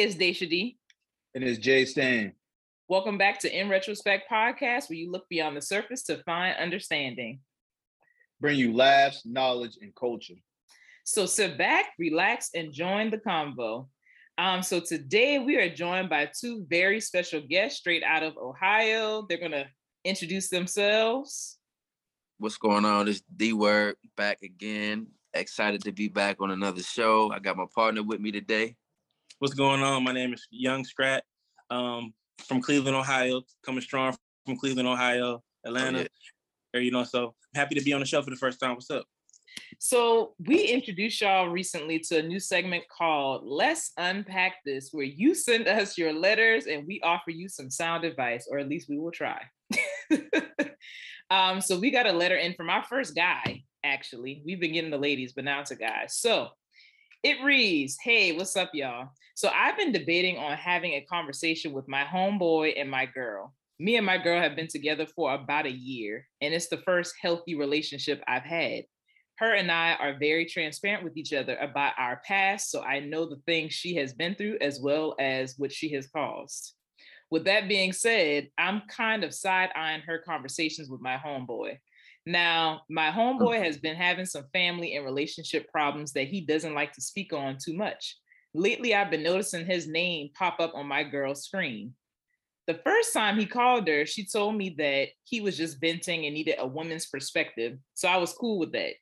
it's Dashia D. And it's Jay Stan. Welcome back to In Retrospect podcast, where you look beyond the surface to find understanding. Bring you laughs, knowledge, and culture. So sit back, relax, and join the convo. Um, so today we are joined by two very special guests straight out of Ohio. They're gonna introduce themselves. What's going on? It's D Werd back again. Excited to be back on another show. I got my partner with me today. What's going on? My name is Young Scratt um, from Cleveland, Ohio, coming strong from Cleveland, Ohio, Atlanta. Oh, yeah. You know, so I'm happy to be on the show for the first time. What's up? So we introduced y'all recently to a new segment called Let's Unpack This, where you send us your letters and we offer you some sound advice, or at least we will try. um, so we got a letter in from our first guy, actually. We've been getting the ladies, but now it's a guy. So it reads, Hey, what's up, y'all? So I've been debating on having a conversation with my homeboy and my girl. Me and my girl have been together for about a year, and it's the first healthy relationship I've had. Her and I are very transparent with each other about our past, so I know the things she has been through as well as what she has caused. With that being said, I'm kind of side eyeing her conversations with my homeboy. Now, my homeboy has been having some family and relationship problems that he doesn't like to speak on too much. Lately, I've been noticing his name pop up on my girl's screen. The first time he called her, she told me that he was just venting and needed a woman's perspective. So I was cool with that.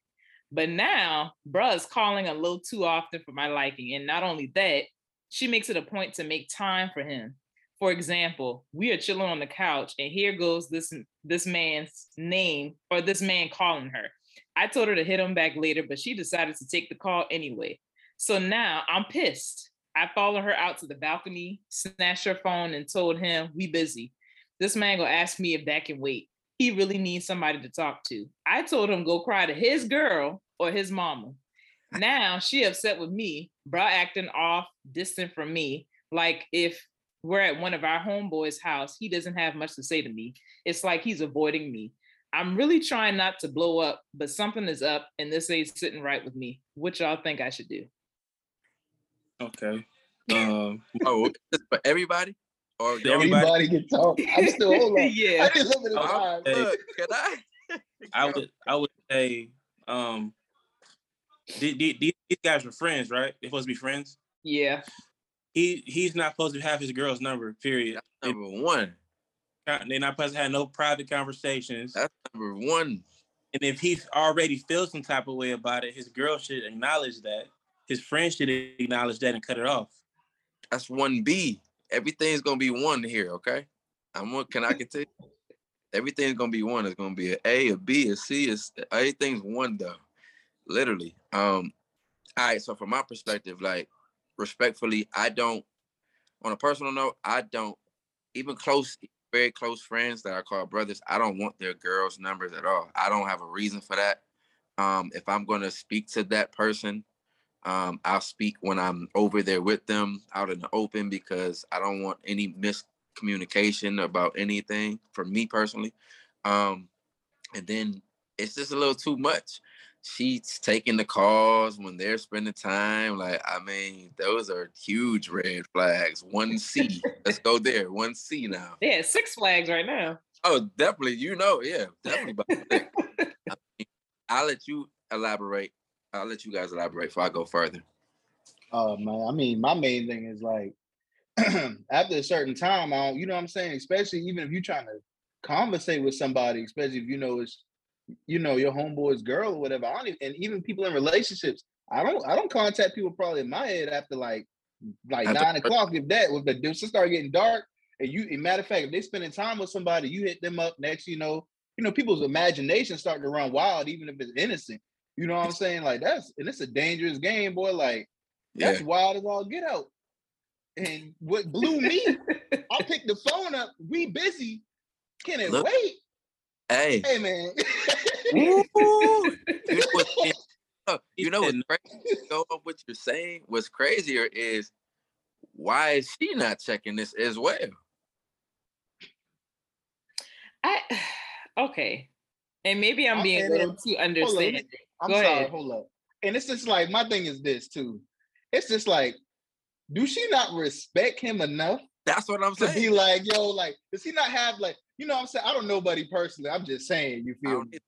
But now, bruh's calling a little too often for my liking. And not only that, she makes it a point to make time for him. For example, we are chilling on the couch and here goes this this man's name or this man calling her. I told her to hit him back later, but she decided to take the call anyway. So now I'm pissed. I followed her out to the balcony, snatched her phone, and told him we busy. This man gonna ask me if that can wait. He really needs somebody to talk to. I told him go cry to his girl or his mama. Now she upset with me, bro acting off, distant from me, like if we're at one of our homeboys' house, he doesn't have much to say to me. It's like he's avoiding me. I'm really trying not to blow up, but something is up and this ain't sitting right with me. What y'all think I should do? Okay. Um, oh, for everybody? Or everybody, everybody can talk. I'm still hold on. yeah. I just look at the Look, can I? I would I would say um these, these guys were friends, right? They're supposed to be friends. Yeah he he's not supposed to have his girl's number. Period. That's number one. They're not supposed to have no private conversations. That's number one. And if he's already feels some type of way about it, his girl should acknowledge that. His friend should acknowledge that and cut it off. That's one B. Everything's gonna be one here, okay? I'm what can I continue? Everything's gonna be one. It's gonna be a A, a B, a C. It's everything's one though. Literally. Um, all right, so from my perspective, like respectfully, I don't. On a personal note, I don't even close, very close friends that I call brothers. I don't want their girls' numbers at all. I don't have a reason for that. Um, if I'm going to speak to that person, um, I'll speak when I'm over there with them out in the open because I don't want any miscommunication about anything for me personally. Um, and then it's just a little too much she's taking the calls when they're spending time. Like, I mean, those are huge red flags. One C. Let's go there. One C now. Yeah, six flags right now. Oh, definitely. You know, yeah, definitely. I mean, I'll let you elaborate. I'll let you guys elaborate before I go further. Oh man, I mean, my main thing is like after a certain time, I don't, you know what I'm saying? Especially even if you're trying to conversate with somebody, especially if you know it's you know, your homeboy's girl or whatever. I don't even, and even people in relationships. I don't I don't contact people probably in my head after like like after nine o'clock. If that if the deuce start getting dark, and you, matter of fact, if they spending time with somebody, you hit them up next. You know, you know, people's imagination starting to run wild, even if it's innocent. You know what I'm saying? Like that's and it's a dangerous game, boy. Like that's yeah. wild as all get out. And what blew me, I picked the phone up. We busy. Can it Look, wait? Hey, hey, man. you know what? You know what's oh, crazy? Go on what you're saying. What's crazier is why is she not checking this as well? I okay, and maybe I'm being a little too understanding. I'm Go sorry, ahead. hold up. And it's just like my thing is this too. It's just like do she not respect him enough? That's what I'm to saying. be like, yo, like, does he not have like, you know what I'm saying? I don't know buddy personally. I'm just saying, you feel me?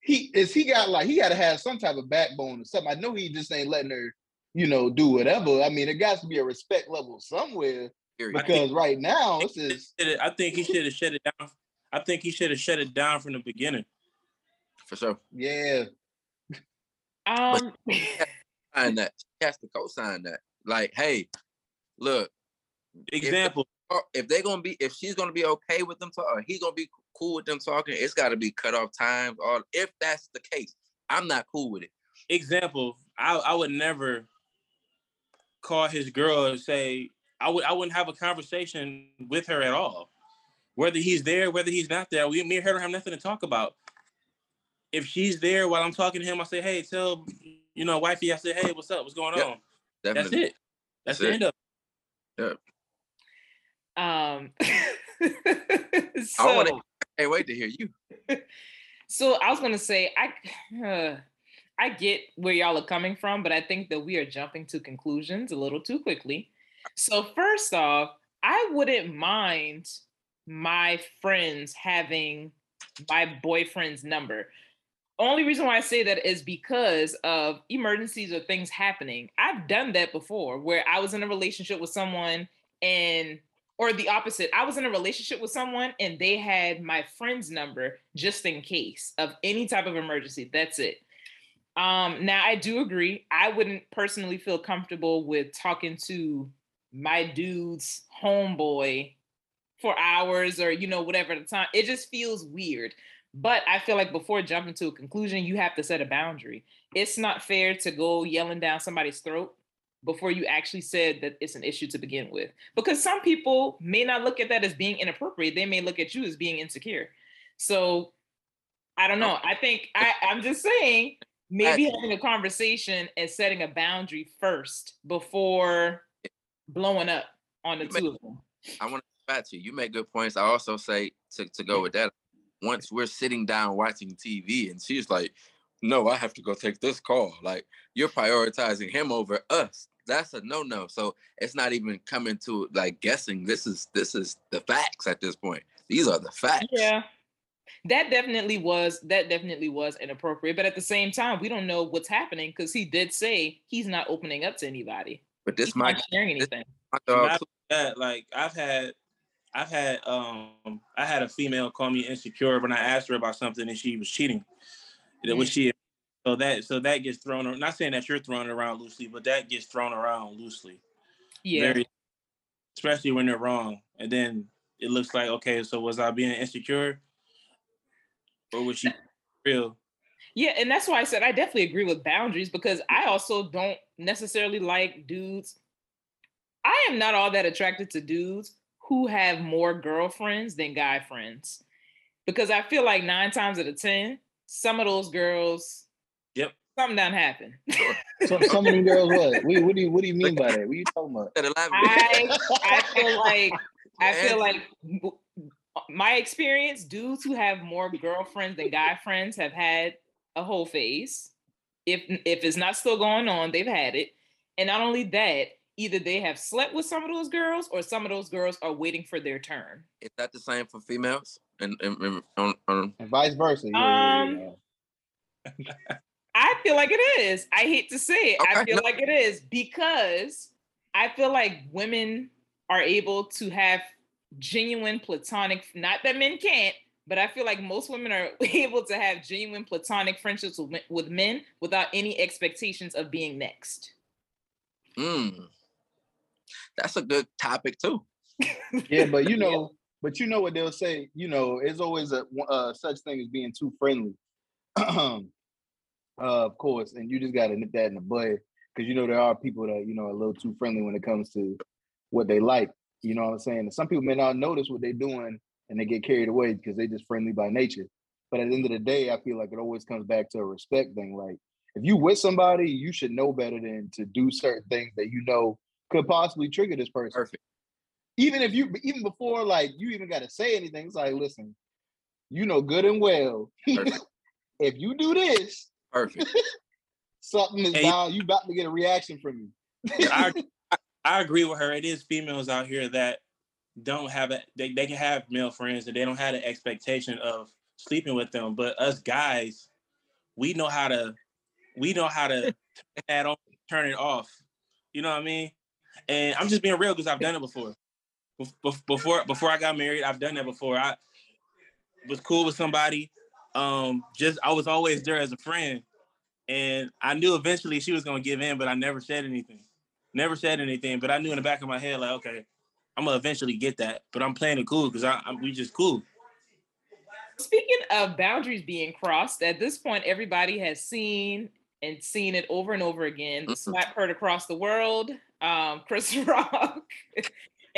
He is he got like he gotta have some type of backbone or something. I know he just ain't letting her, you know, do whatever. I mean, it got to be a respect level somewhere. Because think, right now, this is I think he should have shut it down. I think he should have shut it down from the beginning. For sure. Yeah. Um sign that. He has to co-sign that. Like, hey, look. Example. If, if they're gonna be, if she's gonna be okay with them talking, or he's gonna be cool with them talking, it's got to be cut off times. Or if that's the case, I'm not cool with it. Example. I I would never call his girl and say I would I wouldn't have a conversation with her at all. Whether he's there, whether he's not there, we me and her don't have nothing to talk about. If she's there while I'm talking to him, I say, hey, tell you know, wifey, I say, hey, what's up? What's going yep, on? Definitely. That's it. That's, That's the it. end of it. Yeah. Um so, I want to can't wait to hear you. so I was gonna say I uh, I get where y'all are coming from, but I think that we are jumping to conclusions a little too quickly. So first off, I wouldn't mind my friends having my boyfriend's number. Only reason why I say that is because of emergencies or things happening. I've done that before where I was in a relationship with someone and or the opposite. I was in a relationship with someone and they had my friend's number just in case of any type of emergency. That's it. Um, now I do agree. I wouldn't personally feel comfortable with talking to my dude's homeboy for hours or you know whatever the time it just feels weird but i feel like before jumping to a conclusion you have to set a boundary it's not fair to go yelling down somebody's throat before you actually said that it's an issue to begin with because some people may not look at that as being inappropriate they may look at you as being insecure so i don't know i think I, i'm just saying maybe having a conversation and setting a boundary first before blowing up on the you two make, of them. I want to back to you. You make good points. I also say to, to go with that. Once we're sitting down watching TV, and she's like, "No, I have to go take this call." Like you're prioritizing him over us. That's a no no. So it's not even coming to like guessing. This is this is the facts at this point. These are the facts. Yeah. That definitely was that definitely was inappropriate. But at the same time, we don't know what's happening because he did say he's not opening up to anybody. But this might sharing anything. that, like I've had I've had um I had a female call me insecure when I asked her about something and she was cheating. That was she so that so that gets thrown around. Not saying that you're throwing around loosely, but that gets thrown around loosely. Yeah. Very, especially when they're wrong. And then it looks like, okay, so was I being insecure? Or was she real? Yeah, and that's why I said I definitely agree with boundaries because I also don't necessarily like dudes. I am not all that attracted to dudes who have more girlfriends than guy friends because I feel like nine times out of 10, some of those girls, yep, something done happened. so, some of them girls, what? What, what do you What do you mean by that? What are you talking about? I I feel like I feel like my experience, dudes who have more girlfriends than guy friends have had a whole phase. If if it's not still going on, they've had it. And not only that, either they have slept with some of those girls or some of those girls are waiting for their turn. Is that the same for females? And, and, and, and, and vice versa. Yeah, um, yeah, yeah. I feel like it is. I hate to say it. Okay. I feel no. like it is because I feel like women are able to have genuine platonic, not that men can't, but I feel like most women are able to have genuine platonic friendships with, with men without any expectations of being next. Mm. That's a good topic too. yeah, but you know, but you know what they'll say. You know, it's always a uh, such thing as being too friendly. uh, of course, and you just got to nip that in the bud because you know there are people that you know are a little too friendly when it comes to what they like. You know what I'm saying? Some people may not notice what they're doing and they get carried away because they're just friendly by nature. But at the end of the day, I feel like it always comes back to a respect thing. Like if you with somebody, you should know better than to do certain things that you know could possibly trigger this person. Perfect. Even if you even before like you even got to say anything, it's like, listen, you know good and well. if you do this, perfect. something is hey, down, you about to get a reaction from me. I, I agree with her. It is females out here that don't have it. They, they can have male friends and they don't have the expectation of sleeping with them. But us guys, we know how to we know how to turn that on, turn it off. You know what I mean? And I'm just being real because I've done it before. Before before I got married, I've done that before. I was cool with somebody. Um, just I was always there as a friend, and I knew eventually she was gonna give in, but I never said anything. Never said anything, but I knew in the back of my head, like, okay, I'm gonna eventually get that. But I'm playing it cool because I, I we just cool. Speaking of boundaries being crossed, at this point, everybody has seen and seen it over and over again. The mm-hmm. slap heard across the world. Um, Chris Rock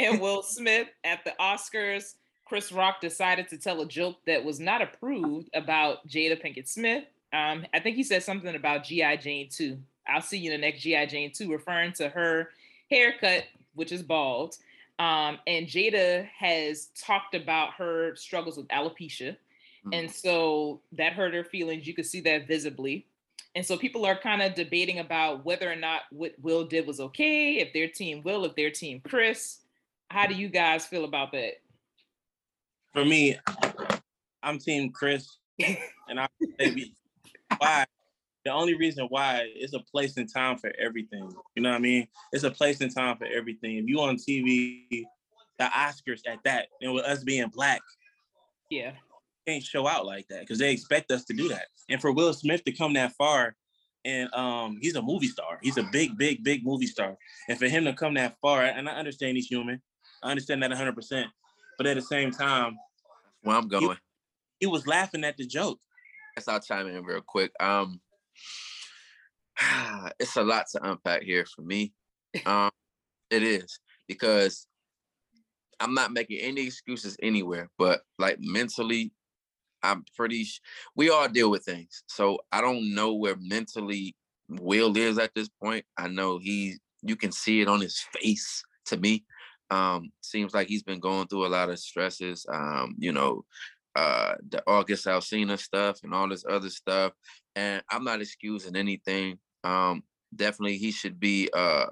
and Will Smith at the Oscars. Chris Rock decided to tell a joke that was not approved about Jada Pinkett Smith. Um, I think he said something about G.I. Jane 2. I'll see you in the next G.I. Jane 2, referring to her haircut, which is bald. Um, and Jada has talked about her struggles with alopecia. Mm-hmm. And so that hurt her feelings. You could see that visibly. And so people are kind of debating about whether or not what Will did was okay, if their team Will, if their team Chris. How do you guys feel about that? For me, I'm team Chris. and I maybe why the only reason why is a place and time for everything. You know what I mean? It's a place and time for everything. If you on TV, the Oscars at that, and with us being black, yeah, can't show out like that because they expect us to do that. And for Will Smith to come that far, and um, he's a movie star. He's a big, big, big movie star. And for him to come that far, and I understand he's human, I understand that 100. percent But at the same time, where I'm going, he, he was laughing at the joke. Guess I'll chime in real quick. Um, it's a lot to unpack here for me. Um, it is because I'm not making any excuses anywhere, but like mentally, I'm pretty. Sh- we all deal with things, so I don't know where mentally Will is at this point. I know he. You can see it on his face. To me, um, seems like he's been going through a lot of stresses. Um, you know, uh, the August Alsina stuff and all this other stuff. And I'm not excusing anything. Um, definitely he should be uh,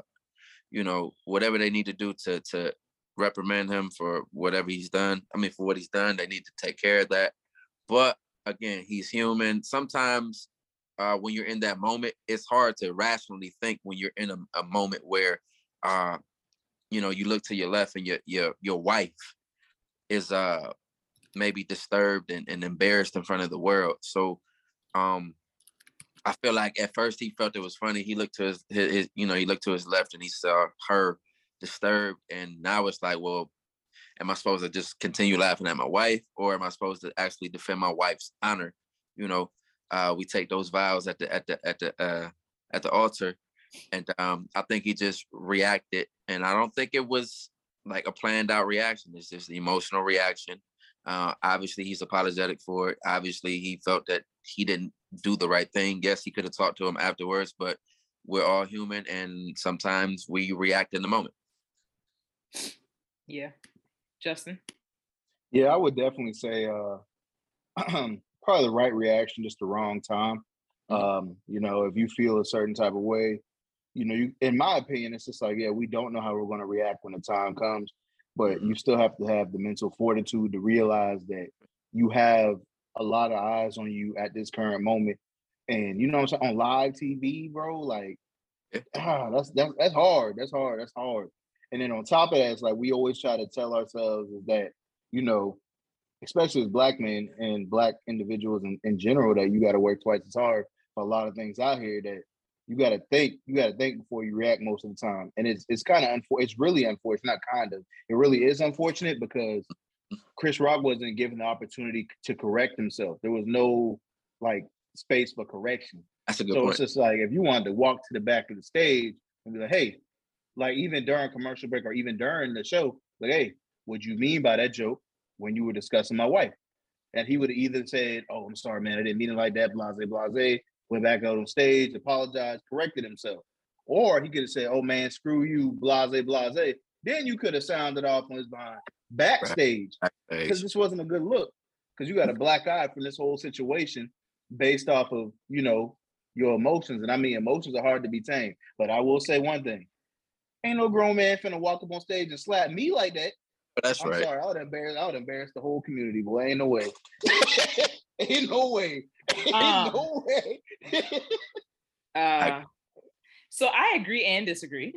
you know, whatever they need to do to to reprimand him for whatever he's done. I mean, for what he's done, they need to take care of that. But again, he's human. Sometimes uh, when you're in that moment, it's hard to rationally think when you're in a, a moment where, uh, you know, you look to your left and your your your wife is uh maybe disturbed and, and embarrassed in front of the world. So, um, I feel like at first he felt it was funny. He looked to his, his, his you know, he looked to his left and he saw her disturbed, and now it's like, well, am I supposed to just continue laughing at my wife, or am I supposed to actually defend my wife's honor? You know, uh, we take those vows at the at the at the uh, at the altar, and um, I think he just reacted, and I don't think it was like a planned out reaction. It's just the emotional reaction. Uh, obviously, he's apologetic for it. Obviously, he felt that he didn't do the right thing. Yes, he could have talked to him afterwards, but we're all human, and sometimes we react in the moment. Yeah, Justin? Yeah, I would definitely say uh probably the right reaction, just the wrong time. Mm-hmm. Um, you know, if you feel a certain type of way, you know, you in my opinion, it's just like, yeah, we don't know how we're gonna react when the time comes, but you still have to have the mental fortitude to realize that you have a lot of eyes on you at this current moment. And you know what I'm saying? On live TV, bro, like ah, that's that's that's hard. That's hard. That's hard. And then on top of that, it's like we always try to tell ourselves is that, you know, especially as black men and black individuals in, in general, that you got to work twice as hard for a lot of things out here that you got to think, you got to think before you react most of the time. And it's it's kind of unfortunate. It's really unfortunate, not kind of. It really is unfortunate because Chris Rock wasn't given the opportunity to correct himself. There was no like space for correction. That's a good so point. it's just like if you wanted to walk to the back of the stage and be like, hey, like even during commercial break or even during the show, like, hey, what you mean by that joke when you were discussing my wife? And he would have either said, Oh, I'm sorry, man, I didn't mean it like that, blase, blase, went back out on stage, apologized, corrected himself. Or he could have said, Oh man, screw you, blase, blase. Then you could have sounded off on his behind backstage. Because this wasn't a good look. Because you got a black eye from this whole situation based off of, you know, your emotions. And I mean emotions are hard to be tamed. But I will say one thing Ain't no grown man finna walk up on stage and slap me like that. But that's I'm right. sorry, I would embarrass. I would embarrass the whole community, boy. Ain't no way. Ain't no way. Um, no way. Uh, so I agree and disagree.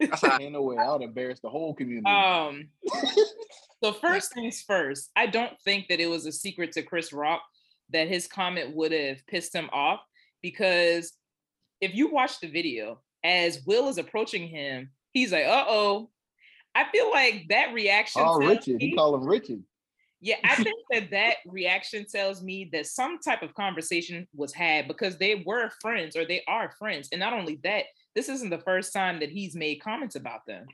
That's Ain't no way. I would embarrass the whole community. um, so first things first, I don't think that it was a secret to Chris Rock that his comment would have pissed him off because if you watch the video, as Will is approaching him, he's like, "Uh oh." I feel like that reaction. oh, Richard. He me- call him Richard. Yeah, I think that that reaction tells me that some type of conversation was had because they were friends or they are friends. And not only that, this isn't the first time that he's made comments about them.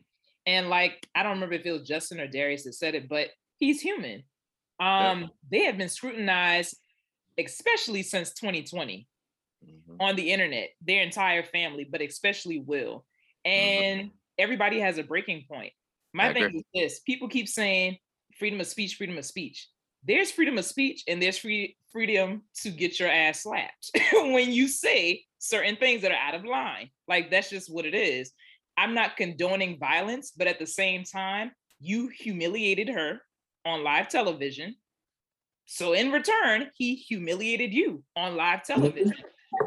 And like, I don't remember if it was Justin or Darius that said it, but he's human. Um, they have been scrutinized, especially since 2020 Mhm. on the internet, their entire family, but especially Will. And everybody has a breaking point. My I thing agree. is this people keep saying freedom of speech, freedom of speech. There's freedom of speech and there's free freedom to get your ass slapped when you say certain things that are out of line. Like that's just what it is. I'm not condoning violence, but at the same time, you humiliated her on live television. So in return, he humiliated you on live television.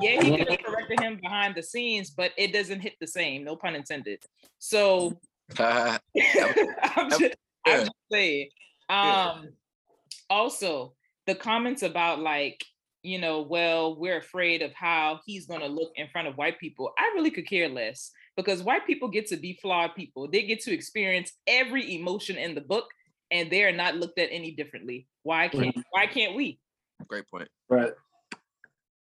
Yeah, he could have corrected him behind the scenes, but it doesn't hit the same. No pun intended. So I'm just, I'm Yeah. just saying. Yeah. Um, also, the comments about like, you know, well, we're afraid of how he's going to look in front of white people. I really could care less because white people get to be flawed people. They get to experience every emotion in the book, and they are not looked at any differently. Why can't Why can't we? Great point. Right.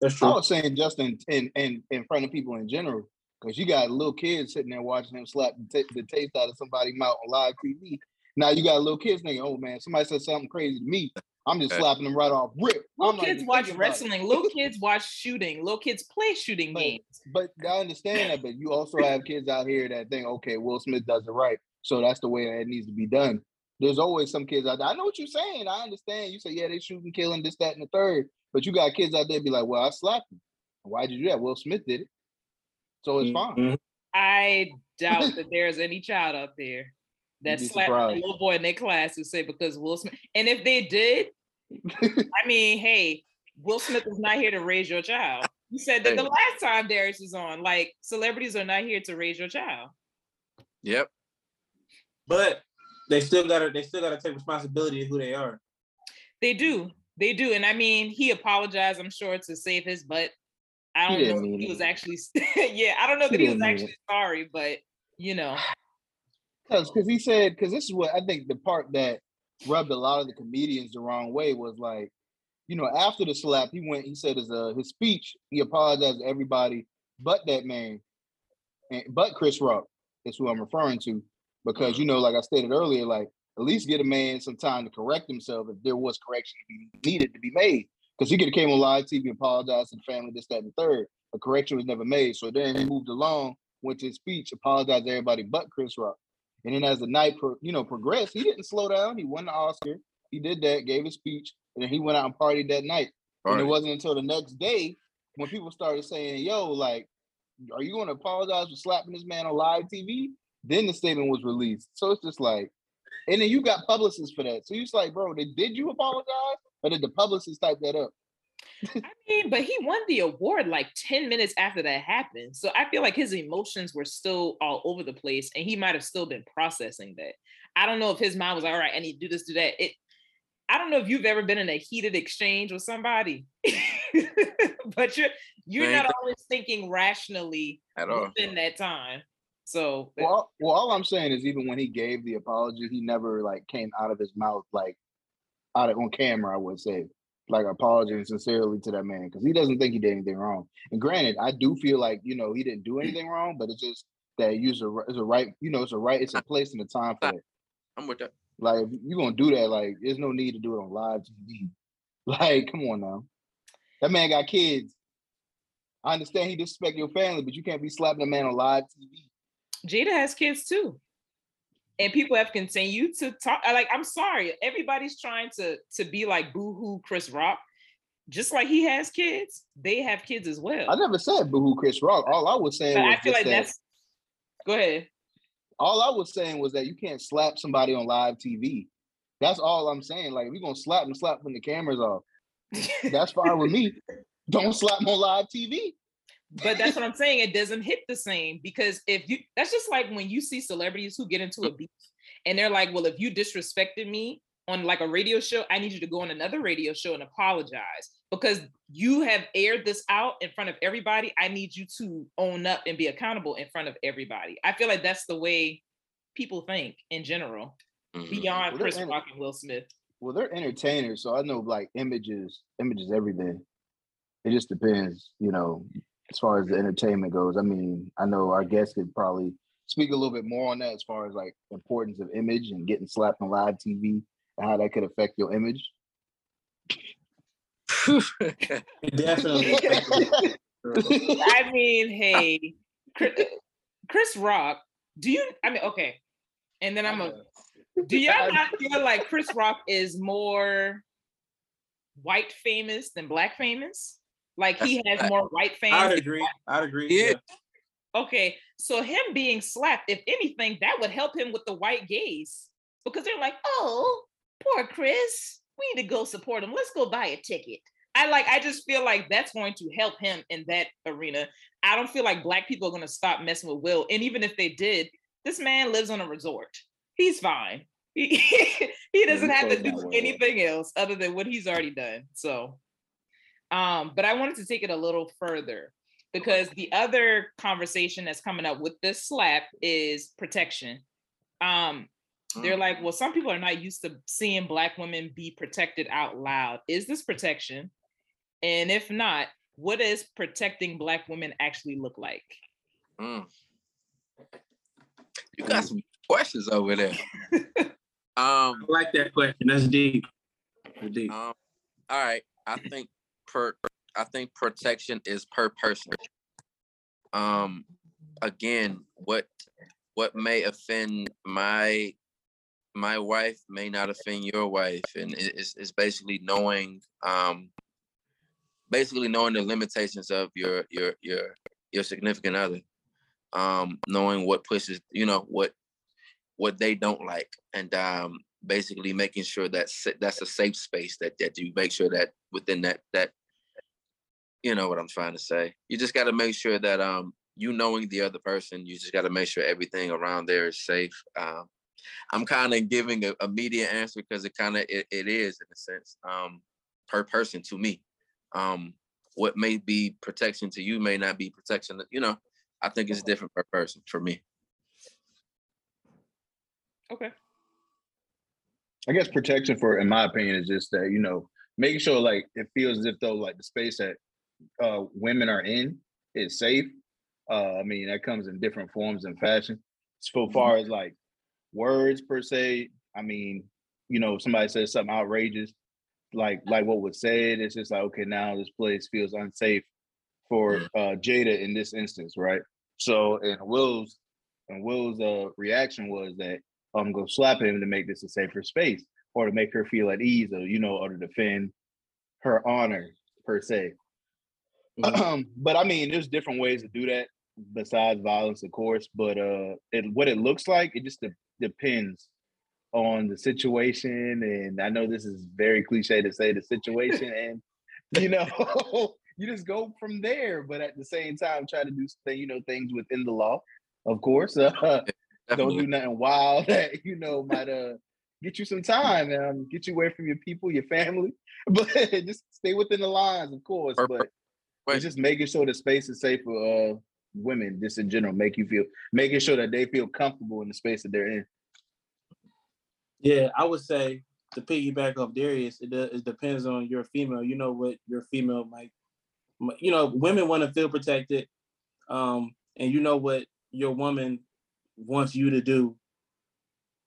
That's I true. was saying just in in in, in front of people in general, because you got little kids sitting there watching him slap the, ta- the taste out of somebody's mouth on live TV. Now you got little kids thinking, "Oh man, somebody said something crazy to me. I'm just Okay. slapping them right off rip." I'm Little kids watch thinking about it. wrestling. Little kids watch shooting. Little kids play shooting But- games. But I understand that. But you also have kids out here that think, "Okay, Will Smith does it right, so that's the way that it needs to be done." There's always some kids out there. I know what you're saying. I understand. You say, "Yeah, they shooting, killing, this, that, and the third. But you got kids out there be like, "Well, I slapped him. Why'd you do that? Will Smith did it, so it's fine." Mhm. I doubt that there's any child out there that be slapped a surprised. little boy in their class who say because Will Smith. And if they did, I mean, hey, Will Smith is not here to raise your child. You said that the last time Darius was on. Like celebrities are not here to raise your child. Yep. But they still gotta they still gotta take responsibility of who they are. They do, they do. And I mean, he apologized. I'm sure to save his butt. I don't didn't know. If he was actually, yeah, I don't know He that he was didn't actually sorry, but you know, Because because he said because this is what I think the part that rubbed a lot of the comedians the wrong way was like, you know, after the slap, he went. He said his uh, his speech. He apologized to everybody but that man, and but Chris Rock. Is who I'm referring to because you know, like I stated earlier, like at least get a man some time to correct himself if there was correction to be needed to be made. Because he could have came on live TV, apologized to the family, this, that, and the third. A correction was never made. So then he moved along, went to his speech, apologized to everybody but Chris Rock. And then as the night, pro, you know, progressed, he didn't slow down. He won the Oscar. He did that, gave his speech, and then he went out and partied that night. And it wasn't until the next day when people started saying, "Yo, like, are you going to apologize for slapping this man on live TV?" Then the statement was released. So it's just like, and then you got publicists for that. So it's like, bro, they, did you apologize, or did the publicist type that up? I mean, but he won the award like 10 minutes after that happened. So I feel like his emotions were still all over the place and he might have still been processing that. I don't know if his mind was like, all right, I need to do this, do that. It I don't know if you've ever been in a heated exchange with somebody, but you're you're not always thinking rationally At all. in that time. So Well, well, all I'm saying is, even when he gave the apology, he never like came out of his mouth like out of on camera. I would say like apologizing sincerely to that man because he doesn't think he did anything wrong. And granted, I do feel like you know he didn't do mm. anything wrong, but it's just that use a it's a right you know it's a right it's a place and a time for it. I'm with that. Like if you're gonna do that, like there's no need to do it on live TV. Like, come on now, that man got kids. I understand he disrespect your family, but you can't be slapping a man on live TV. Jada has kids too. And people have continued to talk. Like, I'm sorry, everybody's trying to to be like boohoo Chris Rock. Just like he has kids, they have kids as well. I never said boohoo Chris Rock. All I was saying was I feel like that- that's go ahead. all I was saying was that you can't slap somebody on live TV. That's all I'm saying. Like, you're gonna slap them, slap when the cameras off. That's fine with me. Don't slap them on live TV. But that's what I'm saying. It doesn't hit the same because if you that's just like when you see celebrities who get into a beef and they're like, well, if you disrespected me on like a radio show, I need you to go on another radio show and apologize because you have aired this out in front of everybody. I need you to own up and be accountable in front of everybody. I feel like that's the way people think in general, Mhm. beyond Well, Chris Rock and Will Smith. Well, they're entertainers, so I know like images, images everything. It just depends, you know, as far as the entertainment goes. I mean, I know our guest could probably speak a little bit more on that as far as like importance of image and getting slapped on live TV and how that could affect your image. Definitely. I mean, hey, Chris, Chris Rock, do you? I mean, okay, and then I'm a. Do y'all not feel like Chris Rock is more white famous than black famous? Like he has more white fans. I'd agree. I'd agree. Yeah. Yeah. Okay, so him being slapped, if anything, that would help him with the white gays because they're like, oh, poor Chris, we need to go support him. Let's go buy a ticket. I like, I just feel like that's going to help him in that arena. I don't feel like black people are going to stop messing with Will. And even if they did, this man lives on a resort. He's fine. He, he doesn't have to do anything else other than what he's already done. So, um, but I wanted to take it a little further because the other conversation that's coming up with this slap is protection. Um, they're like, well, some people are not used to seeing black women be protected out loud. Is this protection? And if not, what does protecting black women actually look like? Mm. You got some questions over there. Um, I like that question. That's deep. That's deep. um, all right. I think per I think protection is per person. Um, again, what what may offend my my wife may not offend your wife, and it- it's it's basically knowing um basically knowing the limitations of your your your your significant other. Um, knowing what pushes you know what what they don't like, and um basically making sure that that's a safe space that that you make sure that within that that you know what I'm trying to say. You just got to make sure that um you knowing the other person, you just got to make sure everything around there is safe. Um, I'm kind of giving a, a media answer because it kind of it, it is in a sense um per person to me. Um, what may be protection to you may not be protection. You know, I think it's different per person for me. Okay. I guess protection for, in my opinion, is just that you know making sure like it feels as if though like the space that uh, women are in is safe. Uh, I mean that comes in different forms and fashion. So far as like words per se, I mean, you know, if somebody says something outrageous, like like what was said, it's just like okay, now this place feels unsafe for uh, Jada in this instance, right? So and Will's and Will's uh, reaction was that I'm gonna slap him to make this a safer space or to make her feel at ease or you know or to defend her honor per se. Mhm. Um, but I mean, there's different ways to do that besides violence, of course. But uh, it, what it looks like, it just de- depends on the situation. And I know this is very cliche to say the situation, and you know, you just go from there. But at the same time, try to do you know things within the law, of course. Uh, don't do nothing wild that you know might uh get you some time and um, get you away from your people, your family. But just stay within the lines, of course. Per- But Wait. just making sure the space is safe for uh women, just in general, make you feel making sure that they feel comfortable in the space that they're in. Yeah, I would say to piggyback off Darius, it, does, it depends on your female. You know what your female might, you know, women want to feel protected, um, and you know what your woman wants you to do,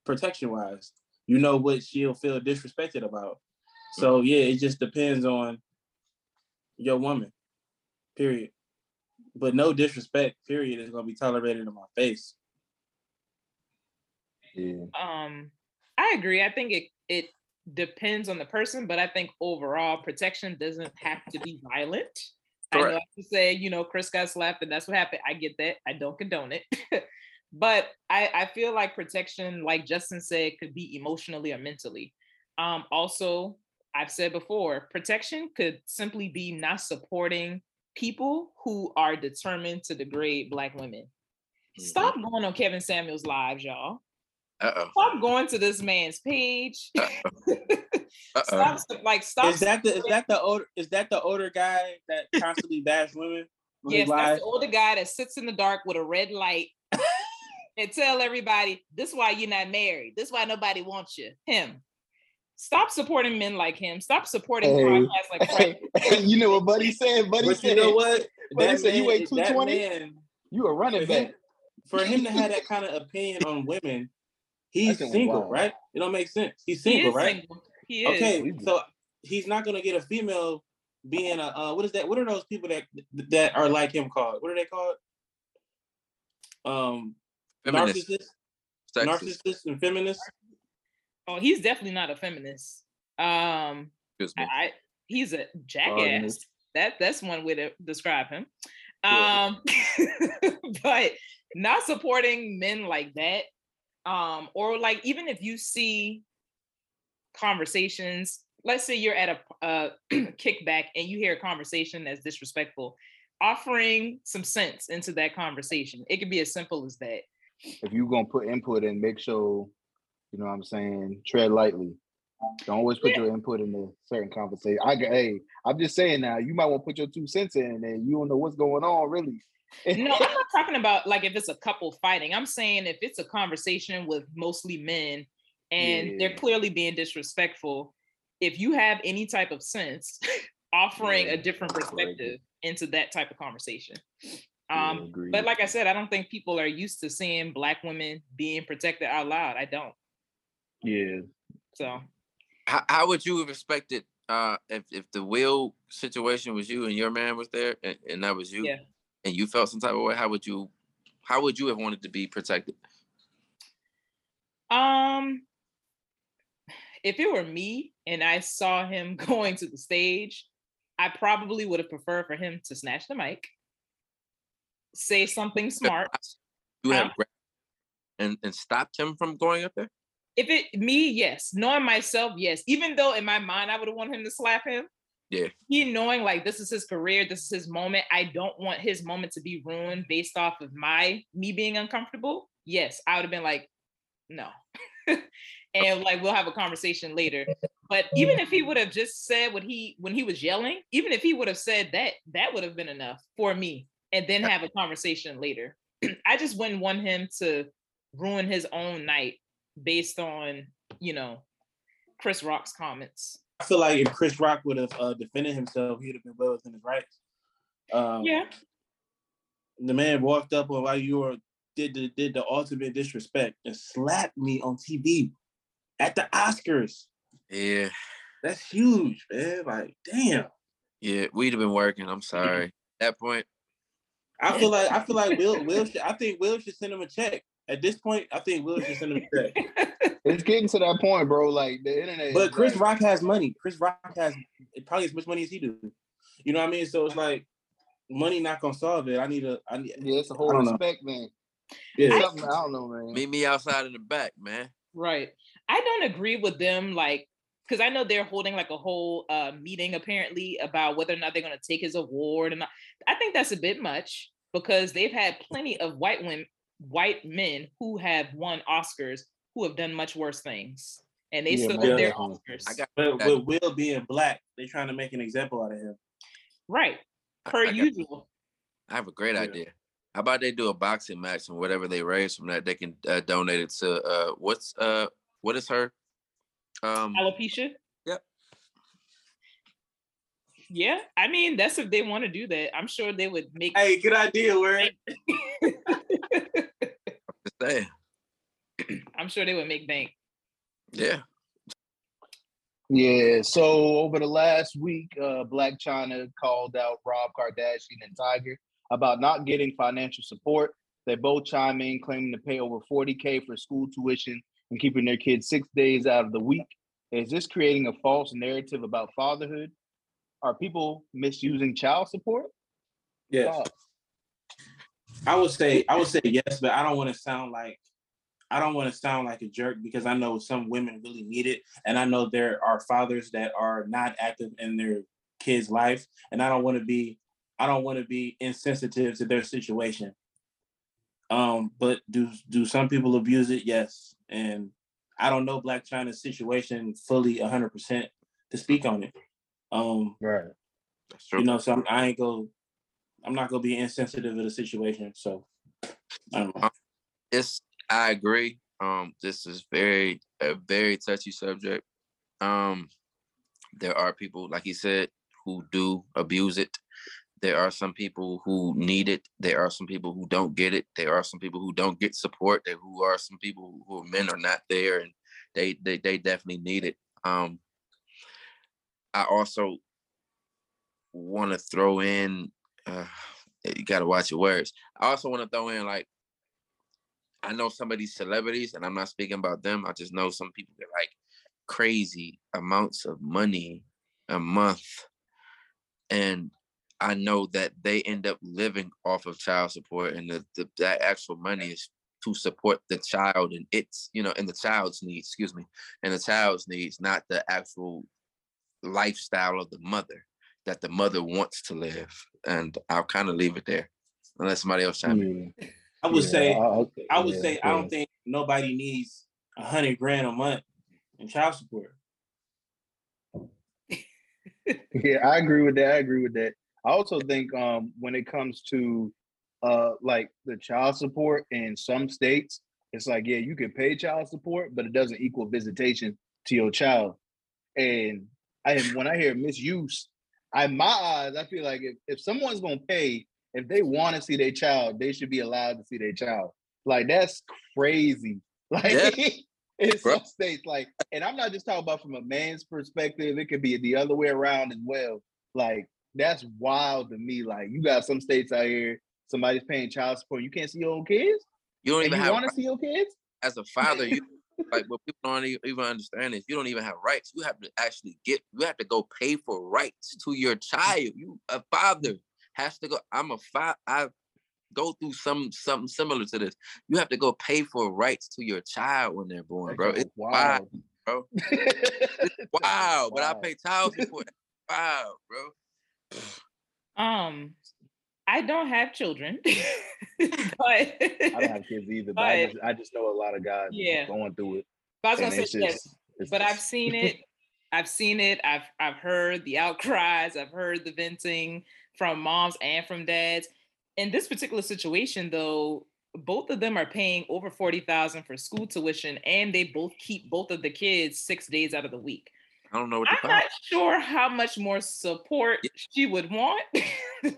protection wise. You know what she'll feel disrespected about. So yeah, it just depends on your woman. Period. But no disrespect. Period is gonna be tolerated in my face. Yeah. Um, I agree. I think it it depends on the person, but I think overall protection doesn't have to be violent. I know Correct. I have to say, you know, Chris got slapped and that's what happened. I get that. I don't condone it. but I, I feel like protection, like Justin said, could be emotionally or mentally. Um, also, I've said before, protection could simply be not supporting people who are determined to degrade Black women. Stop Mm-hmm. going on Kevin Samuels lives, y'all. Uh-oh. Stop going to this man's page. Uh-oh. stop, like, stop. Is that the is that the older is that the older guy that constantly bash women? on his Yes, that's the older guy that sits in the dark with a red light and tell everybody this is why you're not married. This is why nobody wants you. Him. Stop supporting men like him. Stop supporting Hey. podcasts like Hey, Frank. you know what Buddy said? Buddy But said, you know what? Buddy said you weigh 220? man, You a running for him, back. for him to have that kind of opinion on women, he's single, wild. right? It don't make sense. He's He single, is right? single. He is. Okay, so he's not gonna get a female being a uh, what is that? What are those people that that are like him called? What are they called? Um, Feminist, narcissists, sexist. narcissists, and feminist. Oh, he's definitely not a feminist. Um, Excuse I, me. I he's a jackass. Feminist. That that's one way to describe him. Yeah. Um, but not supporting men like that, um, or like even if you see conversations, let's say you're at a uh, kickback and you hear a conversation that's disrespectful, offering some sense into that conversation. It could be as simple as that. If you're gonna put input in, make sure you know what I'm saying. Tread lightly. Don't always put Yeah. your input in a certain conversation. I hey, I'm just saying now. You might want to put your two cents in, and you don't know what's going on really. No, I'm not talking about like if it's a couple fighting. I'm saying if it's a conversation with mostly men and they're clearly being disrespectful, if you have any type of sense, offering Yeah, a different perspective into that type of conversation. Yeah, Um, agreed. but like I said, I don't think people are used to seeing black women being protected out loud. I don't. yeah, So how, how would you have expected uh if, if the will situation was you and your man was there and, and that was you Yeah. and you felt some type of way how would you how would you have wanted to be protected Um, if it were me and I saw him going to the stage, I probably would have preferred for him to snatch the mic, say something smart. you have Huh? and and stopped him from going up there If it me, yes. Knowing myself, yes. Even though in my mind I would have wanted him to slap him. Yeah. He knowing like this is his career, this is his moment. I don't want his moment to be ruined based off of my me being uncomfortable. Yes, I would have been like, no. and like we'll have a conversation later. But even if he would have just said what he when he was yelling, even if he would have said that, that would have been enough for me. And then have a conversation later. I just wouldn't want him to ruin his own night based on, you know, Chris Rock's comments. I feel like if Chris Rock would have uh, defended himself, he'd have been well within his rights. Um, Yeah. the man walked up on while you were did the did the ultimate disrespect and slapped me on TV at the Oscars. yeah That's huge, man. Like, damn. yeah we'd have been working i'm sorry at that point I feel like I feel like Will Will should, I think Will should send him a check. At this point, I think Will should send him a check. it's getting to that point, bro. Like the internet. But Chris like, Rock has money. Chris Rock has probably as much money as he do. You know what I mean? So it's like money not gonna solve it. I need a I need Yeah, it's a I whole don't know. respect, man. yeah. It's something I don't know, man. meet me outside in the back man right. I don't agree with them, like, because I know they're holding like a whole uh, meeting apparently about whether or not they're going to take his award. And I- I think that's a bit much because they've had plenty of white women, white men who have won Oscars who have done much worse things. And they Yeah, still most get their definitely. Oscars. I got But with Will being black, they're trying to make an example out of him. right. Per I, got- usual. I have a great Yeah. idea how about they do a boxing match and whatever they raise from that they can uh, donate it to uh what's uh what is her um Alopecia. Yep. Yeah, I mean that's if they want to do that. I'm sure they would make. Hey, good idea, word. just. I'm sure they would make bank. yeah Yeah, so over the last week, uh, Blac Chyna called out Rob Kardashian and Tyga about not getting financial support. They both chime in claiming to pay over 40K for school tuition and keeping their kids six days out of the week. Is this creating a false narrative about fatherhood? Are people misusing child support? Yes. Thoughts? I would say I would say yes, but I don't want to sound like I don't want to sound like a jerk because I know some women really need it, and I know there are fathers that are not active in their kids' life, and I don't want to be I don't want to be insensitive to their situation. Um, but do do some people abuse it? Yes, and I don't know Blac Chyna's situation fully hundred percent to speak on it. Um, right. That's true. you know, so I'm, I ain't go. I'm not gonna be insensitive to the situation. So I don't know. it's I agree. Um, this is very a very touchy subject. Um, there are people, like he said, who do abuse it. There are some people who need it. There are some people who don't get it. There are some people who don't get support. There who are some people who are men are not there and they they they definitely need it. Um, I also want to throw in. Uh, you got to watch your words. I also want to throw in like I know some of these celebrities, and I'm not speaking about them. I just know some people that like crazy amounts of money a month, and I know that they end up living off of child support, and the, the that actual money is to support the child and its, you know, and the child's needs. Excuse me, and the child's needs, not the actual lifestyle of the mother that the mother wants to live. And I'll kind of leave it there, unless somebody else chime in. Yeah. I would Yeah, say okay, I would yeah, say I don't think nobody needs a hundred grand a month in child support. Yeah, I agree with that. I agree with that. I also think um when it comes to uh like the child support in some states, it's like, yeah, you can pay child support, but it doesn't equal visitation to your child. And I am when I hear misuse, I in my eyes, I feel like if, if someone's gonna pay, if they want to see their child, they should be allowed to see their child. Like that's crazy. Like Yeah. in Bro. some states, like, and I'm not just talking about from a man's perspective, it could be the other way around as well. Like, that's wild to me. Like, you got some states out here, somebody's paying child support, you can't see your own kids, You don't even you want to see your kids. as a father, you like what people don't even understand is you don't even have rights. You have to actually get you have to go pay for rights to your child. You a father has to go. I'm a father. I go through some something similar to this. You have to go pay for rights to your child when they're born, bro. It's wild, bro. It's wow. But I pay child support. wow, bro. Um, I don't have children, but I don't have kids either, but I just, I just know a lot of guys Yeah. going through it. But I was gonna say yes, just- it's but I've seen it. I've seen it. I've I've heard the outcries. I've heard the venting from moms and from dads. In this particular situation, though, both of them are paying over forty thousand for school tuition, and they both keep both of the kids six days out of the week. I don't know what to I'm not sure how much more support she would want.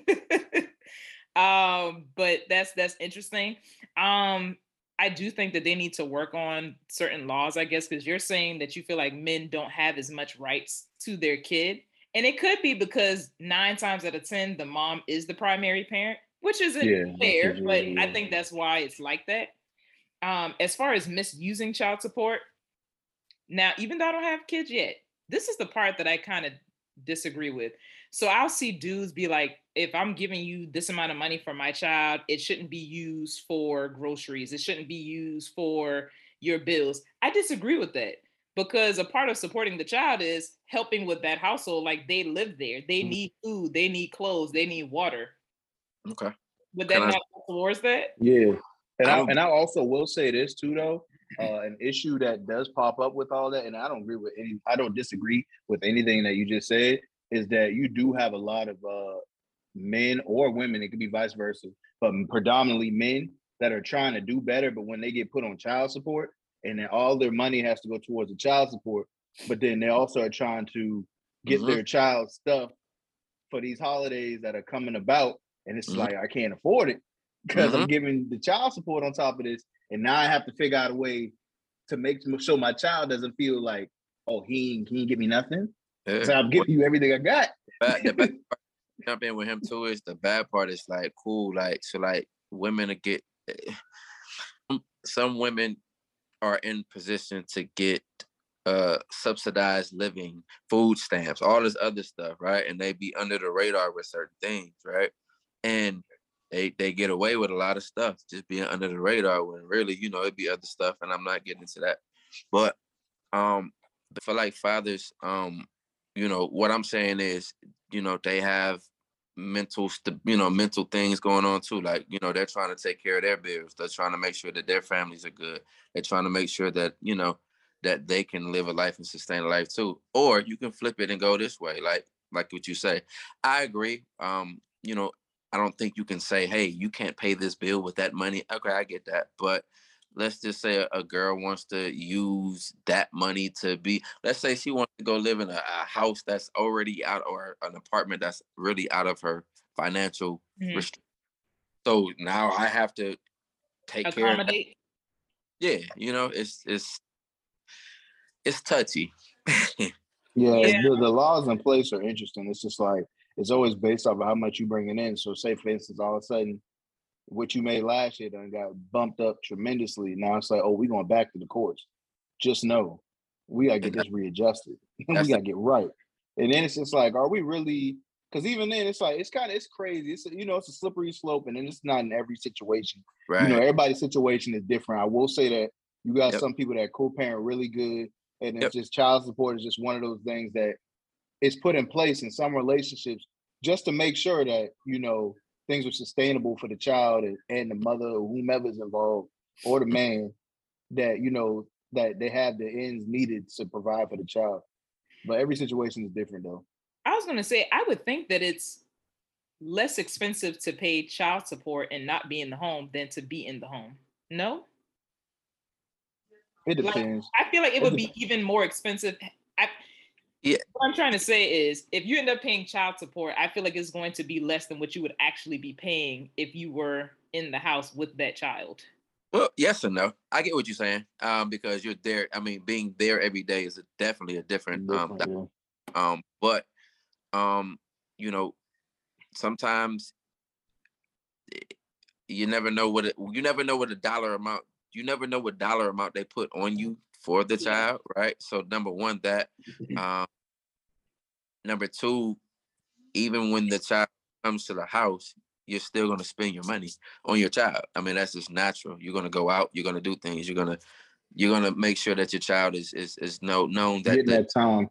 um, but that's that's interesting. Um, I do think that they need to work on certain laws, I guess, because you're saying that you feel like men don't have as much rights to their kid. And it could be because nine times out of 10, the mom is the primary parent, which isn't Yeah, fair, but I think that's why it's like that. Um, as far as misusing child support, now, even though I don't have kids yet, this is the part that I kind of disagree with. So I'll see dudes be like, if I'm giving you this amount of money for my child, it shouldn't be used for groceries. It shouldn't be used for your bills. I disagree with that because a part of supporting the child is helping with that household. Like they live there, they Mhm. need food, they need clothes, they need water. Okay. Would that Can not go towards that? Yeah. And I I, and I also will say this too though. Uh, an issue that does pop up with all that, and I don't agree with any I don't disagree with anything that you just said, is that you do have a lot of uh men or women, it could be vice versa, but predominantly men that are trying to do better, but when they get put on child support and then all their money has to go towards the child support, but then they also are trying to get Mhm. their child stuff for these holidays that are coming about, and it's Mhm. like I can't afford it because I'm giving the child support on top of this, and now I have to figure out a way to make sure my child doesn't feel like, oh, he ain't, he ain't give me nothing. Yeah. So I'm giving you everything I got. bad, the bad part, jump in with him too is the bad part is like cool like so like women to get some- some women are in position to get uh subsidized living food stamps all this other stuff right and they be under the radar with certain things right and they they get away with a lot of stuff just being under the radar when really you know it'd be other stuff and i'm not getting into that. But um for like fathers um you know what i'm saying is you know they have mental you know mental things going on too like you know they're trying to take care of their bills they're trying to make sure that their families are good they're trying to make sure that you know that they can live a life and sustain a life too. Or you can flip it and go this way like like what you say. I agree um you know I don't think you can say, hey, you can't pay this bill with that money. Okay, I get that. But let's just say a, a girl wants to use that money to be, let's say she wants to go live in a, a house that's already out or an apartment that's really out of her financial Mhm. restriction. So now I have to take care of Accommodate. yeah, you know, it's it's it's touchy. Yeah, Yeah. The, the laws in place are interesting. It's just like it's always based off of how much you're bringing in. So, say for instance, all of a sudden, what you made last year done got bumped up tremendously. Now it's like, oh, we're going back to the courts. Just know we gotta get this readjusted. we gotta get right. And then it's just like, are we really? Because even then, it's like it's kind of it's crazy. It's you know it's a slippery slope, and then it's not in every situation. right. You know, everybody's situation is different. I will say that you got Yep. some people that co-parent really good, and it's Yep. just child support is just one of those things that is put in place in some relationships just to make sure that you know things are sustainable for the child and, and the mother or whomever's involved or the man that you know that they have the ends needed to provide for the child. But every situation is different though. I was gonna say, I would think that it's less expensive to pay child support and not be in the home than to be in the home. No, It Like, depends. I feel like it It would be even more expensive. I, Yeah. What I'm trying to say is, if you end up paying child support, I feel like it's going to be less than what you would actually be paying if you were in the house with that child. Well, yes and no. I get what you're saying. Um, because you're there. I mean, being there every day is a, definitely a different um yeah. Um, but um, you know, sometimes eh, you never know what it, you never know what a dollar amount you never know what dollar amount they put on you for the child, right? So number one, that um number two, even when the child comes to the house, you're still gonna spend your money on your child. I mean, that's just natural. You're gonna go out, you're gonna do things, you're gonna you're gonna make sure that your child is is is know known that that time.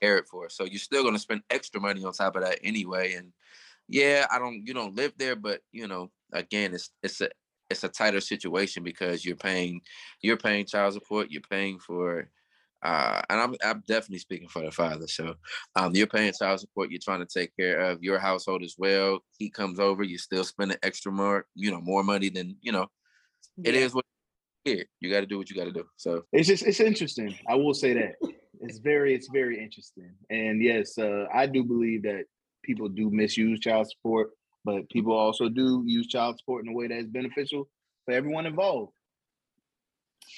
cared for. So you're still gonna spend extra money on top of that anyway. And yeah, I don't you don't live there, but you know, again, it's it's a it's a tighter situation because you're paying you're paying child support, you're paying for uh and I'm I'm definitely speaking for the father. So um you're paying child support, you're trying to take care of your household as well. He comes over, you're still spending extra more, you know, more money than you know, it Yeah. is what here. You gotta do what you gotta do. So It's just it's interesting. I will say that it's very it's very interesting. And yes, uh, I do believe that people do misuse child support, but people also do use child support in a way that is beneficial for everyone involved.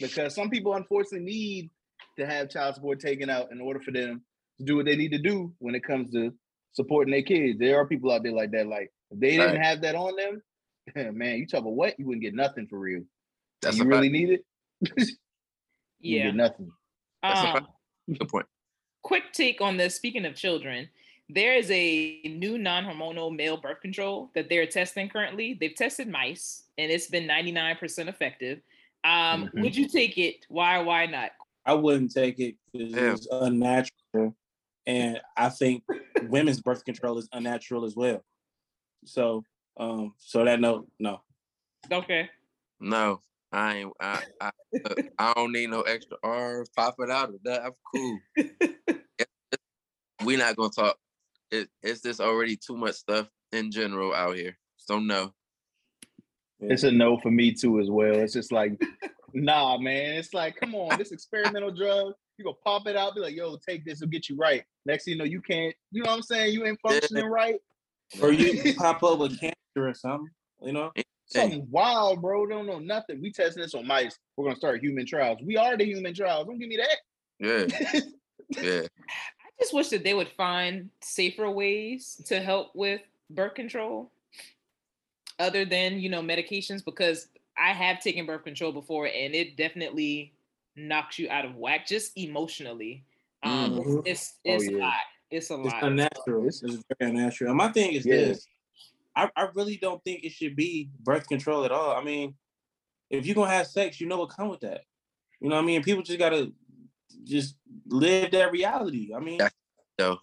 Because some people unfortunately need to have child support taken out in order for them to do what they need to do when it comes to supporting their kids. There are people out there like that. Like if they didn't Right. have that on them, man, you talk about what you wouldn't get nothing for real. that's you really fact. need it. you Yeah. get nothing. That's a Um, fact. good point. quick take on this. Speaking of children, there is a new non-hormonal male birth control that they're testing currently. They've tested mice, and it's been 99% effective. Um, Mhm. Would you take it? Why? Why not? I wouldn't take it because it's unnatural, and I think women's birth control is unnatural as well. So, um, so that no, no. Okay. No, I ain't. I I, uh, I don't need no extra arms. Pop it out of that. I'm cool. We're not gonna talk. It, it's just already too much stuff in general out here. So no. It's a no for me too as well. It's just like, nah, man. It's like, come on, this experimental drug. You gonna pop it out, be like, yo, take this, it'll get you right. Next thing you know, you can't, you know what I'm saying? You ain't Yeah. functioning right. Or you pop up with cancer or something, you know? Something wild, bro. Don't know nothing. We testing this on mice. We're gonna start human trials. We are the human trials. Don't give me that. yeah. I just wish that they would find safer ways to help with birth control other than, you know, medications because I have taken birth control before and it definitely knocks you out of whack just emotionally. Um Mhm. it's Oh, it's a lot. It's a It's lot. unnatural. It's, it's very unnatural. And my thing is Yeah. this: I, I really don't think it should be birth control at all. I mean, if you're gonna have sex, you know what come with that. You know what I mean? People just gotta just live that reality. I mean, So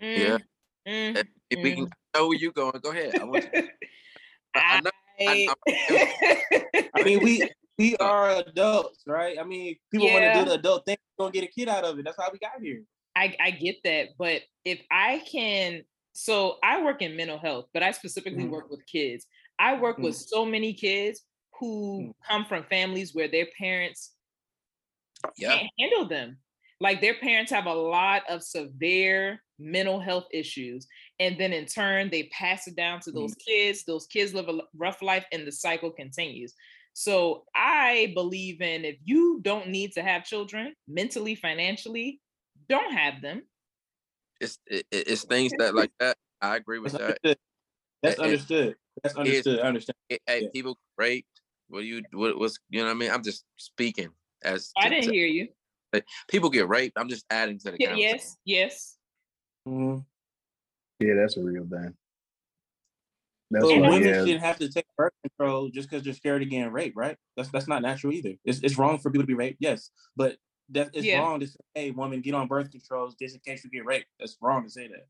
Yeah. Mm, mm, if we can know where you going, go ahead. I want I, I know I, I mean, we we are adults, right? I mean, people want to do the adult thing, don't get a kid out of it. That's how we got here. I, I get that, but if I can, so I work in mental health, but I specifically Mhm. work with kids. I work with so many kids who come from families where their parents yeah. can't handle them. Like their parents have a lot of severe mental health issues. And then in turn, they pass it down to those mm-hmm. kids. Those kids live a rough life and the cycle continues. So I believe in if you don't need to have children mentally, financially, don't have them. It's it, it- it's things that like that. I agree with That's that. understood. That's It- it- understood. That's understood. I understand. It- hey, Yeah. people get raped. What do you what was you know what I mean? I'm just speaking as I to- didn't to- hear you. people get raped. I'm just adding to the Y- conversation. yes, yes. Mhm. Yeah, that's a real thing. That's So women yeah. shouldn't have to take birth control just because they're scared of getting raped, right? That's that's not natural either. It's, it's wrong for people to be raped, yes, but that it's Yeah. wrong to say, "Hey, woman, get on birth controls just in case you get raped." That's wrong to say that.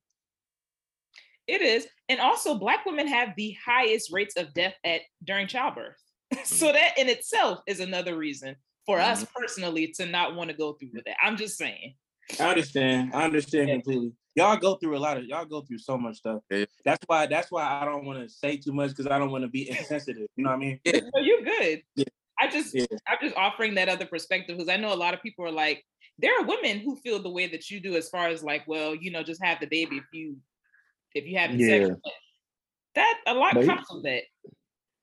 It is. And also black women have the highest rates of death at during childbirth. so that in itself is another reason for us mm-hmm. personally to not want to go through with that. I'm just saying. I understand. I understand Yeah. completely. Y'all go through a lot of y'all go through so much stuff. Yeah. That's why that's why I don't want to say too much because I don't want to be insensitive. You know what I mean? No, you're good. Yeah. I just Yeah. I'm just offering that other perspective because I know a lot of people are like, there are women who feel the way that you do as far as like, well, you know, just have the baby if you if you have Yeah. sex. That a lot But he- comes with that.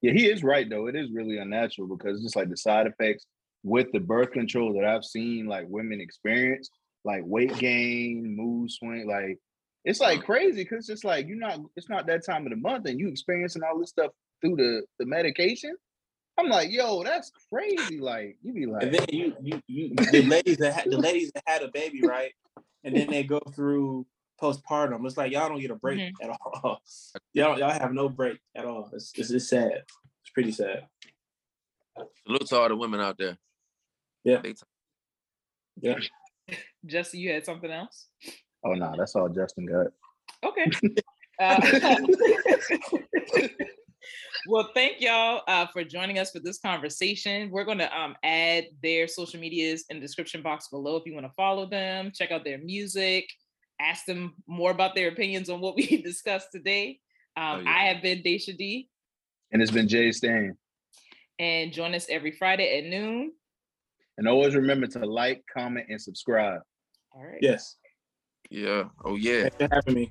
Yeah, he is right though. It is really unnatural because just like the side effects with the birth control that I've seen like women experience, like weight gain, mood swing, like it's like crazy because it's just like you're not it's not that time of the month and you experiencing all this stuff through the the medication. I'm like, yo, that's crazy. Like you be like, And then you you you the ladies that had the ladies that had a baby, right? And then they go through postpartum. It's like y'all don't get a break Mhm. at all. y'all y'all have no break at all. It's, it's it's sad. It's pretty sad. Salute to all the women out there. Yeah. Big time. Yeah. Jesse, you had something else? oh no, that's all Justin got. Okay. Uh, well, thank y'all uh, for joining us for this conversation. We're going to um, add their social medias in the description box below if you want to follow them, check out their music, ask them more about their opinions on what we discussed today. Um, Oh, yeah. I have been Dashia D, And it's been JStan. and join us every Friday at noon. And always remember to like, comment, and subscribe. All right. Yes. Yeah. Oh yeah. Thanks for having me.